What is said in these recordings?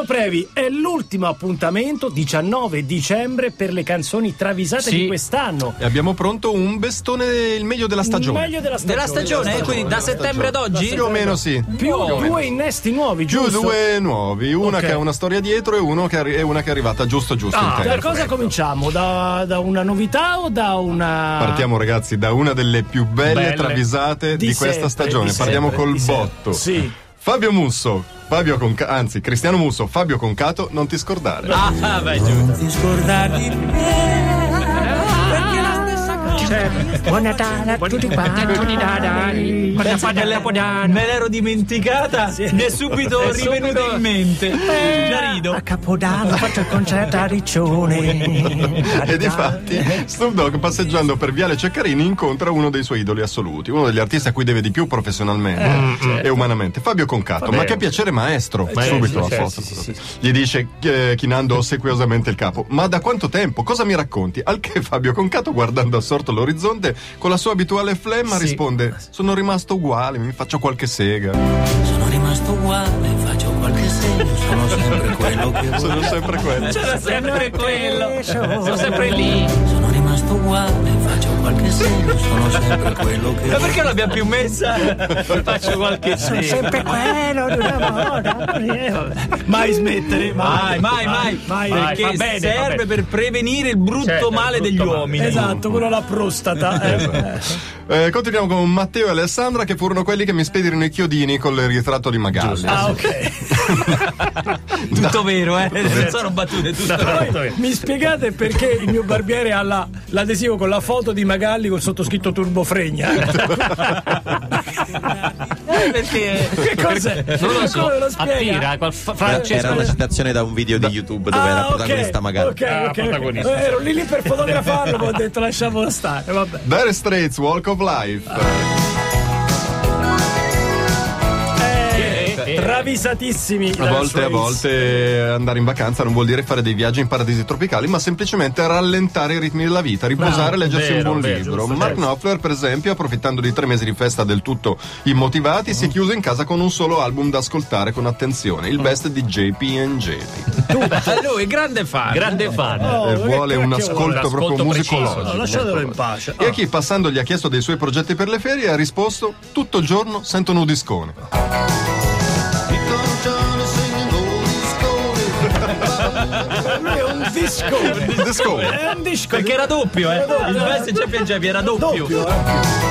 Caro Previ, è l'ultimo appuntamento, 19 dicembre, per le canzoni travisate Sì. di quest'anno. E abbiamo pronto un bestone, il meglio della stagione. Meglio della stagione. Della stagione? Quindi da settembre ad oggi? Più o meno sì. Più Più o meno. due innesti nuovi, Più giusto? due nuovi, una Ok. che ha una storia dietro e, uno che arri- e una che è arrivata giusto giusto in Ah, da cosa cominciamo? Da, da una novità o da una. Partiamo ragazzi da una delle più belle, Belle. travisate di, Di questa sempre, stagione. di Parliamo sempre, col botto. Sì. Fabio Musso, Fabio Conca- anzi Cristiano Musso, Fabio Concato, non ti scordare. Ah, beh, giusto. ti scordare di me Buon Natale a tutti quanti. Me l'ero dimenticata, mi è subito È subito- in mente. Già rido. A Capodanno faccio il concerto a Riccione. E difatti Snoop Dogg passeggiando per Viale Ceccarini incontra uno dei suoi idoli assoluti, uno degli artisti a cui deve di più professionalmente e umanamente, Fabio Concato. Ma che piacere maestro! Subito la foto. sì, sì, Gli dice eh, chinando ossequiosamente il capo: Ma da quanto tempo? Cosa mi racconti? Al che Fabio Concato, guardando assorto l'orizzonte, con la sua abituale flemma, Sì. risponde: Sono rimasto uguale, mi faccio qualche sega. sono rimasto uguale faccio qualche segno sono sempre quello che vuoi Sono sempre quello. C'era sempre quello. Sono sempre lì. sono rimasto uguale faccio qualche segno sono sempre quello che Ma perché l'abbiamo più messa? Faccio qualche segno. Sempre quello di una moda. Mai smettere, Mai, mai, mai. mai. Perché Va bene, serve per prevenire il brutto Certo, il male degli brutto male. uomini. Esatto, quello alla prostata. eh. Eh, continuiamo con Matteo e Alessandra, che furono quelli che mi spedirono i chiodini con il ritratto di Magalli. Ah, ok. Tutto vero, eh? Non sono battute, tutto vero. Poi mi spiegate perché il mio barbiere ha la- l'adesivo con la foto di Magalli col sottoscritto Turbofregna? Perché che cos'è? Non lo so, lo attira qual- fa- Era Francesco una citazione da un video di YouTube dove era Ah, protagonista ok, magari. ok, Ah, protagonista. Eh, Ero lì lì per fotografarlo, ma ho detto lasciamolo stare. Vabbè. Dire Straits, Walk of Life. Eh, travisatissimi. A volte, a volte andare in vacanza non vuol dire fare dei viaggi in paradisi tropicali, ma semplicemente rallentare i ritmi della vita, riposare e leggersi vero, un buon vero, libro. giusto, Mark certo. Knopfler, per esempio, approfittando di tre mesi di festa del tutto immotivati, si è chiuso in casa con un solo album da ascoltare con attenzione, il best di JP&J. lui è grande fan. Grande fan. Oh, e che vuole un ascolto vuole? proprio musicologico. No, lasciatelo in pace. E a chi passando gli ha chiesto dei suoi progetti per le ferie ha risposto tutto il giorno sento nudiscone. È un disco. Discone. È un disco. Perché era doppio, eh? Il best Champion era doppio. doppio. eh.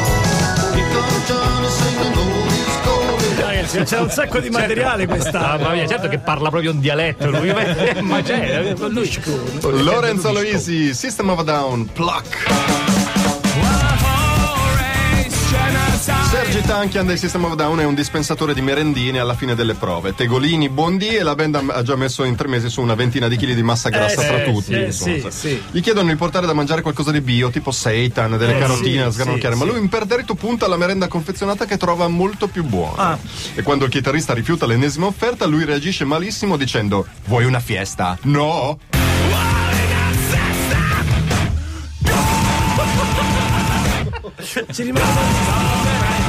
C'è un sacco di materiale quest'anno. Mamma mia, certo che parla proprio un dialetto lui, ma c'è, lui Lorenzo Aloisi, System of a Down, Pluck. Sergi Tankian del System of Down è un dispensatore di merendine alla fine delle prove. Tegolini, Bondi e la band ha già messo in tre mesi su una ventina di chili di massa grassa Eh, tra sì, tutti. sì, sì. Gli chiedono di portare da mangiare qualcosa di bio, tipo seitan, delle Eh, carotine sì, sgranocchiare, ma lui imperterrito punta alla merenda confezionata che trova molto più buona. Ah. E quando il chitarrista rifiuta l'ennesima offerta, lui reagisce malissimo dicendo: Vuoi una fiesta? No! Ci rimane.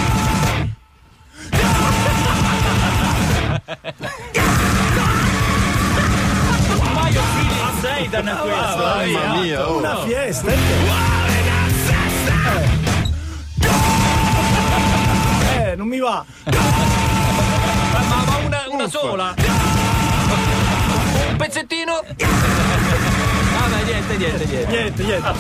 Maio Philip Zaydan è questo. Mamma mia, oh. Una fiesta. Eh, non mi va. Ma, ma una, una sola. Un pezzettino. Vabbè, niente, niente, niente. Niente, niente.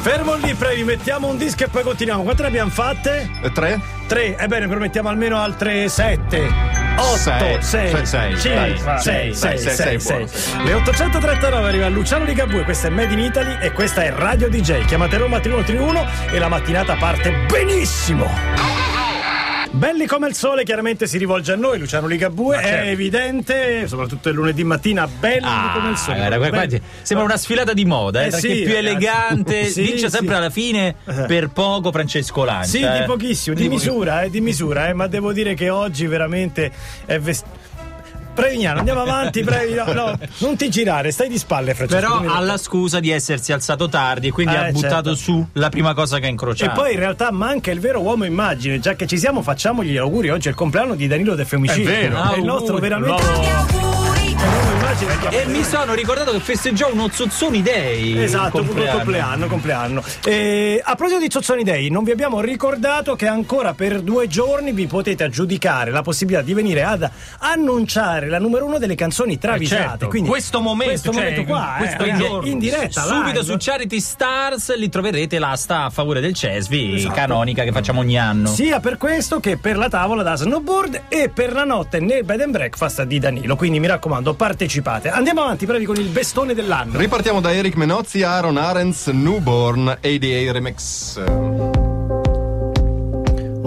Fermo lì, previ, mettiamo un disco e poi continuiamo. Quante ne abbiamo fatte? E tre? Tre. Ebbene, promettiamo almeno altre sette. Otto, Sei. sei, Sei, sei. cinque, Dai, sei, sei, sei, sei, sei, sei, sei. Le 839 arriva Luciano Ligabue, questa è Made in Italy e questa è Radio DJ. Chiamate Roma 3131 e la mattinata parte benissimo. Belli come il sole, chiaramente si rivolge a noi, Luciano Ligabue, è evidente, soprattutto il lunedì mattina, belli come il sole. Ah, guarda, guarda, sembra una sfilata di moda, eh, Eh sì, più ragazzi. elegante, Sì, sempre sì. alla fine per poco Francesco Lancia. Sì, eh. di pochissimo, di, misura, eh, di misura, eh, ma devo dire che oggi veramente è vestito. Prevignano, andiamo avanti, previ, no, no, non ti girare, stai di spalle, Francesco. Però dimmi la alla scusa di essersi alzato tardi e quindi Eh, ha buttato certo. su la prima cosa che ha E incrociato. poi in realtà manca il vero uomo immagine, già che ci siamo, facciamogli gli auguri. Oggi è il compleanno di Danilo De Femicino. È vero. È il nostro veramente. Immagine E mi sono ricordato che festeggiò uno Zozzoni Day. Esatto, compleanno. compleanno, compleanno. E, a proposito di Zozzoni Day, non vi abbiamo ricordato che ancora per due giorni vi potete aggiudicare la possibilità di venire ad annunciare la numero uno delle canzoni travisate. certo, Quindi questo momento, questo cioè, momento qua, questo eh, giorno. in diretta, Subito live. su Charity Stars lì troverete l'asta a favore del Cesvi, Esatto. canonica che facciamo ogni anno. Sia per questo che per la tavola da snowboard e per la notte nel bed and breakfast di Danilo. Quindi mi raccomando, partecipate. Andiamo avanti, brevi, con il bestone dell'anno. Ripartiamo da Eric Menozzi, Aaron Arends, Newborn, ADA Remix.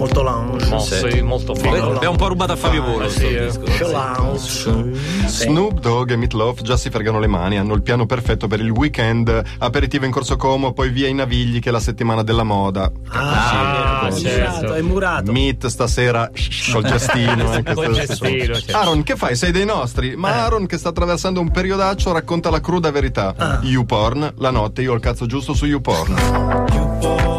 Molto lounge. No, sì, molto figo. Abbiamo un po' rubato a Fabio Volo. sì, sto eh. lounge. Snoop Dogg e Meatloaf già si fregano le mani, hanno il piano perfetto per il weekend, aperitivo in Corso Como, poi via i Navigli che è la settimana della moda. Ah, Ah, sì, è certo. murato, è murato. Meat stasera col gestino. eh, Col gestino, certo. Aaron, che fai? Sei dei nostri? Ma Aaron, che sta attraversando un periodaccio, racconta la cruda verità. YouPorn, la notte io ho il cazzo giusto su YouPorn. E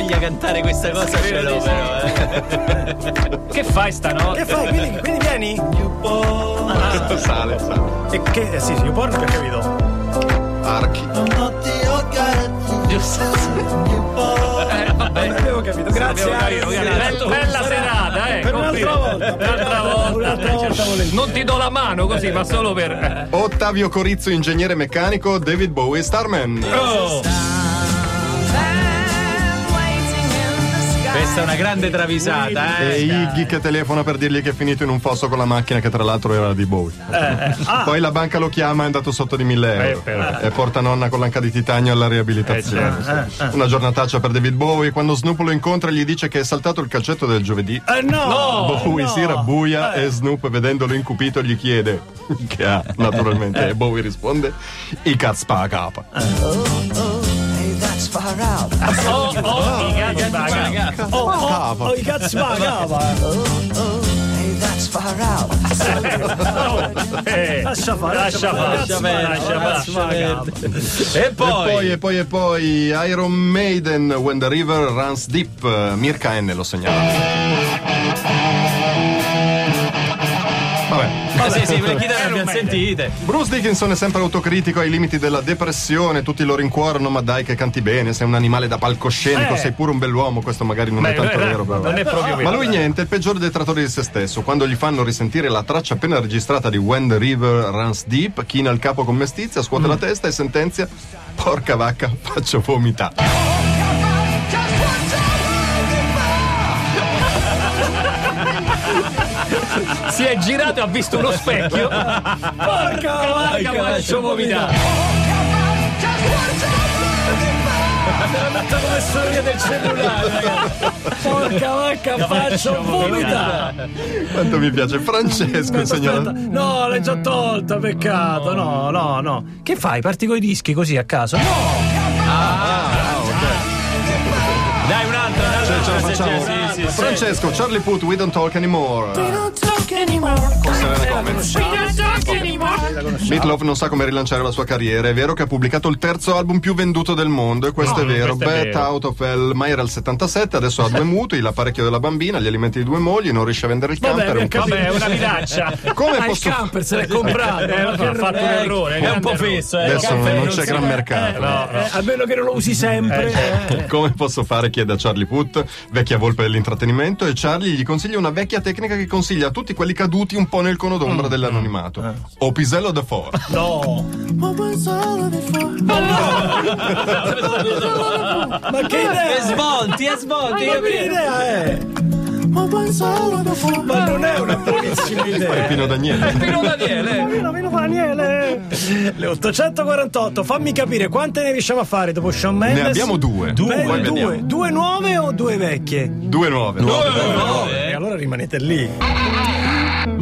voglia cantare questa cosa, ce l'ho però. eh. Che fai stanotte? Che fai? Quindi, quindi vieni? Sale, sale. E che, eh, sì, sì, YouPorn che ho capito. Archi. Avevo capito, grazie. Abbiamo capito, bella, bella serata, eh. Per un'altra volta. Per un'altra volta. Un'altra volta volentieri. Non ti do la mano così, ma solo per. Ottavio Corizzo, ingegnere meccanico, David Bowie, Starman. Oh! Questa è una grande travisata, E eh. Iggy che telefona per dirgli che è finito in un fosso con la macchina che tra l'altro era di Bowie. Poi la banca lo chiama e è andato sotto di 1000 euro. Eh. E porta nonna con l'anca di titanio alla riabilitazione. Eh, certo. Una giornataccia per David Bowie. Quando Snoop lo incontra gli dice che è saltato il calcetto del giovedì. Eh, no! Bowie no. si rabbuia e Snoop vedendolo incupito gli chiede che ha naturalmente e Bowie risponde i cazzo pa' a capa Oh, oh, mi cazzo, raga. Oh, oh, oh, i cazzi pagava. Eh, Lascia fare, Lascia fare, lascia fare, lascia lascia fare. E e poi e poi e poi Iron Maiden When the River Runs Deep Mirka N lo segnala sì, sì, le chitarre abbiamo sentite. Bruce Dickinson è sempre autocritico ai limiti della depressione, tutti lo rincuorano, ma dai che canti bene, sei un animale da palcoscenico, Eh. sei pure un bell'uomo, questo magari non è Beh, tanto beh, vero, però. non è proprio vero. Ma lui niente, è il peggiore detratore di se stesso. Quando gli fanno risentire la traccia appena registrata di When the River Runs Deep, china il capo con mestizia, scuote Mm. la testa e sentenzia: Porca vacca, faccio vomitare. Si è girato e ha visto uno specchio. Porca vacca, faccio vomitare. come storia del cellulare, ragazzi. Porca vacca, faccio vomitare. Quanto mi piace. Francesco, Aspetta, signora. aspetta. No, l'hai già tolta, peccato. No, no, no. Che fai? Parti coi dischi così a caso? No! Dai, un'altra, un'altra. Ce, ce la facciamo. Francesco, Charlie Puth, We Don't Talk Anymore. Gomez. Meatloaf non sa come rilanciare la sua carriera. È vero che ha pubblicato il terzo album più venduto del mondo, e questo No, è vero. questo è vero. Out of Hell, mai era il 77, adesso ha due mutui, l'apparecchio della bambina, gli alimenti di due mogli, non riesce a vendere il Vabbè, camper. è un Vabbè, è una minaccia. Come Ah, il posso camper se l'è comprato. Eh, ma ha che fatto un roba- errore. È un po' fesso, eh. Adesso il caffè non c'è gran mercato. No, Eh, a meno che non lo usi sempre. eh. Come posso fare? chiede a Charlie Puth, vecchia volpe dell'intrattenimento, e Charlie gli consiglia una vecchia tecnica che consiglia a tutti quelli caduti un po' nel cono d'ombra dell'anonimato. O pisello da fuori. No. Ma che E idea? svolti, e svolti. Ma che idea è? Ma non è una buonissima È idea. Pino Daniele. Pino Daniele. Vino, vino, Daniele. Le 848, fammi capire quante ne riusciamo a fare dopo Shawn Mendes? Ne abbiamo due. Beh, Poi due. Due nuove o due vecchie? Due nuove. E allora rimanete lì.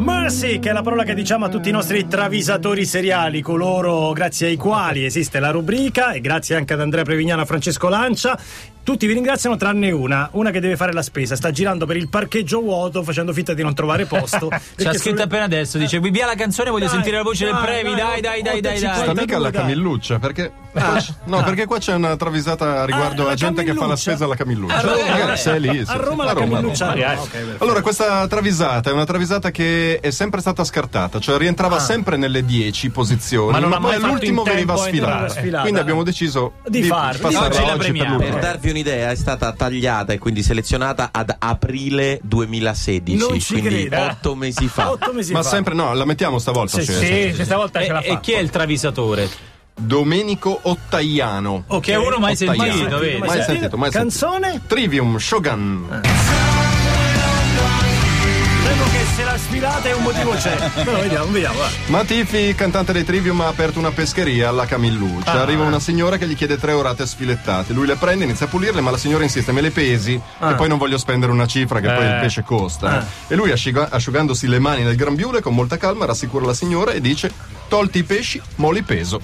Mercy, che è la parola che diciamo a tutti i nostri travisatori seriali, coloro grazie ai quali esiste la rubrica e grazie anche ad Andrea Prevignano e Francesco Lancia. Tutti vi ringraziano tranne una, una che deve fare la spesa, sta girando per il parcheggio vuoto facendo finta di non trovare posto. Ci ha scritto appena adesso, dice via la canzone, voglio Dai, sentire la voce del dai, Previ, dai dai dai dai Sta dai. mica alla. Camilluccia, perché. qua c'è- no, perché qua c'è una travisata riguardo Ah, la a gente che fa la spesa alla Camilluccia. A Roma, Magari se è lì. A Roma la Roma, Camilluccia. Roma. Ah, perfetto. Allora, questa travisata è una travisata che è sempre stata scartata, cioè rientrava sempre nelle 10 posizioni, Ma ma, non ha poi all'ultimo veniva sfilata. Quindi abbiamo deciso Di di, passarla Oggi per. Per darvi un'idea, è stata tagliata e quindi selezionata ad aprile 2016, Non ci quindi credo. otto mesi fa. Otto mesi Ma fa. sempre no, la mettiamo stavolta. Sì, cioè, sì. Sì, questa volta ce la e, fa. e chi è il travisatore? Domenico Ottaiano. Ok. Uno mai Ottaiano. sentito? Mai sentito, mai sentito. Canzone? Trivium Shogun. Prego che se la sfilata è un motivo c'è. Però vediamo, vediamo. va. Matifi, cantante dei Trivium, ha aperto una pescheria alla Camilluccia. Ah. Arriva una signora che gli chiede tre orate sfilettate. Lui le prende, inizia a pulirle, ma la signora insiste: me le pesi e poi non voglio spendere una cifra che poi il Eh. pesce costa. E lui, asciuga- asciugandosi le mani nel grembiule, con molta calma, rassicura la signora e dice: Tolti i pesci, moli peso.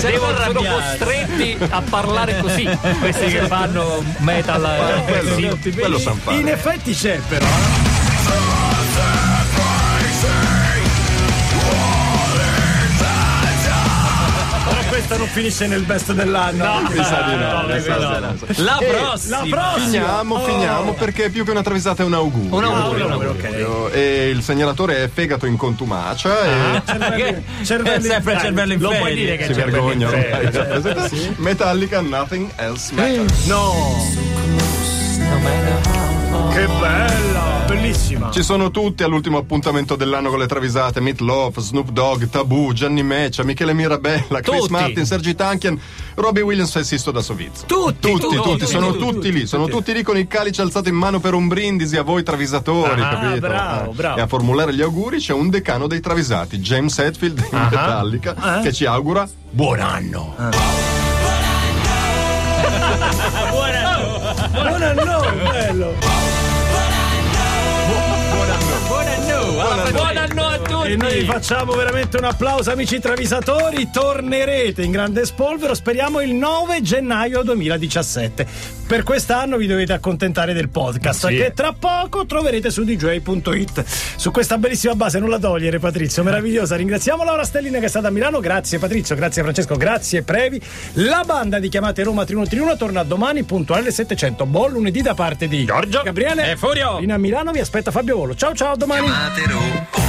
Devono, sono costretti a parlare così. Questi che fanno metal. eh, quello, sì. quello. In effetti c'è però. Questa non finisce nel best dell'anno. Mi sa di no, no, mi sa no, di no. no. La E prossima. La prossima. Finiamo, Oh. finiamo perché più che una travisata è un augurio. Un augurio, un augurio, E il segnalatore è fegato in contumacia e Che- Cervelli- sempre cervello in Lo puoi dire che si vergogna. Rappresenta- Metallica, nothing else matters. No. Che bella, bellissima. Ci sono tutti all'ultimo appuntamento dell'anno con le travisate: Meat Loaf, Snoop Dogg, Tabù, Gianni Meccia, Michele Mirabella, Chris Tutti. Martin, Sergi Tankian, Robbie Williams e Sisto da Sovizio. Tutti, Tutti, tutti, tutti, sono tutti, lì, sono tutti. lì con il calice alzato in mano per un brindisi a voi travisatori, Ah, capito? bravo, Eh, bravo. E a formulare gli auguri c'è un decano dei travisati, James Hetfield in Metallica, Ah. che ci augura buon anno. Buon anno, bello. Buon anno a E noi facciamo veramente un applauso, amici travisatori. Tornerete in grande spolvero, speriamo il 9 gennaio 2017. Per quest'anno vi dovete accontentare del podcast, Sì. che tra poco troverete su dj.it. Su questa bellissima base, non la togliere, Patrizio, meravigliosa. Ringraziamo Laura Stellina che è stata a Milano. Grazie, Patrizio, grazie, Francesco, grazie, Previ. La banda di chiamate Roma 3131 torna domani puntuale alle 700. Buon lunedì da parte di Giorgio Gabriele e Furio. In a Milano vi aspetta Fabio Volo. Ciao, ciao, a domani. Chiamate Roma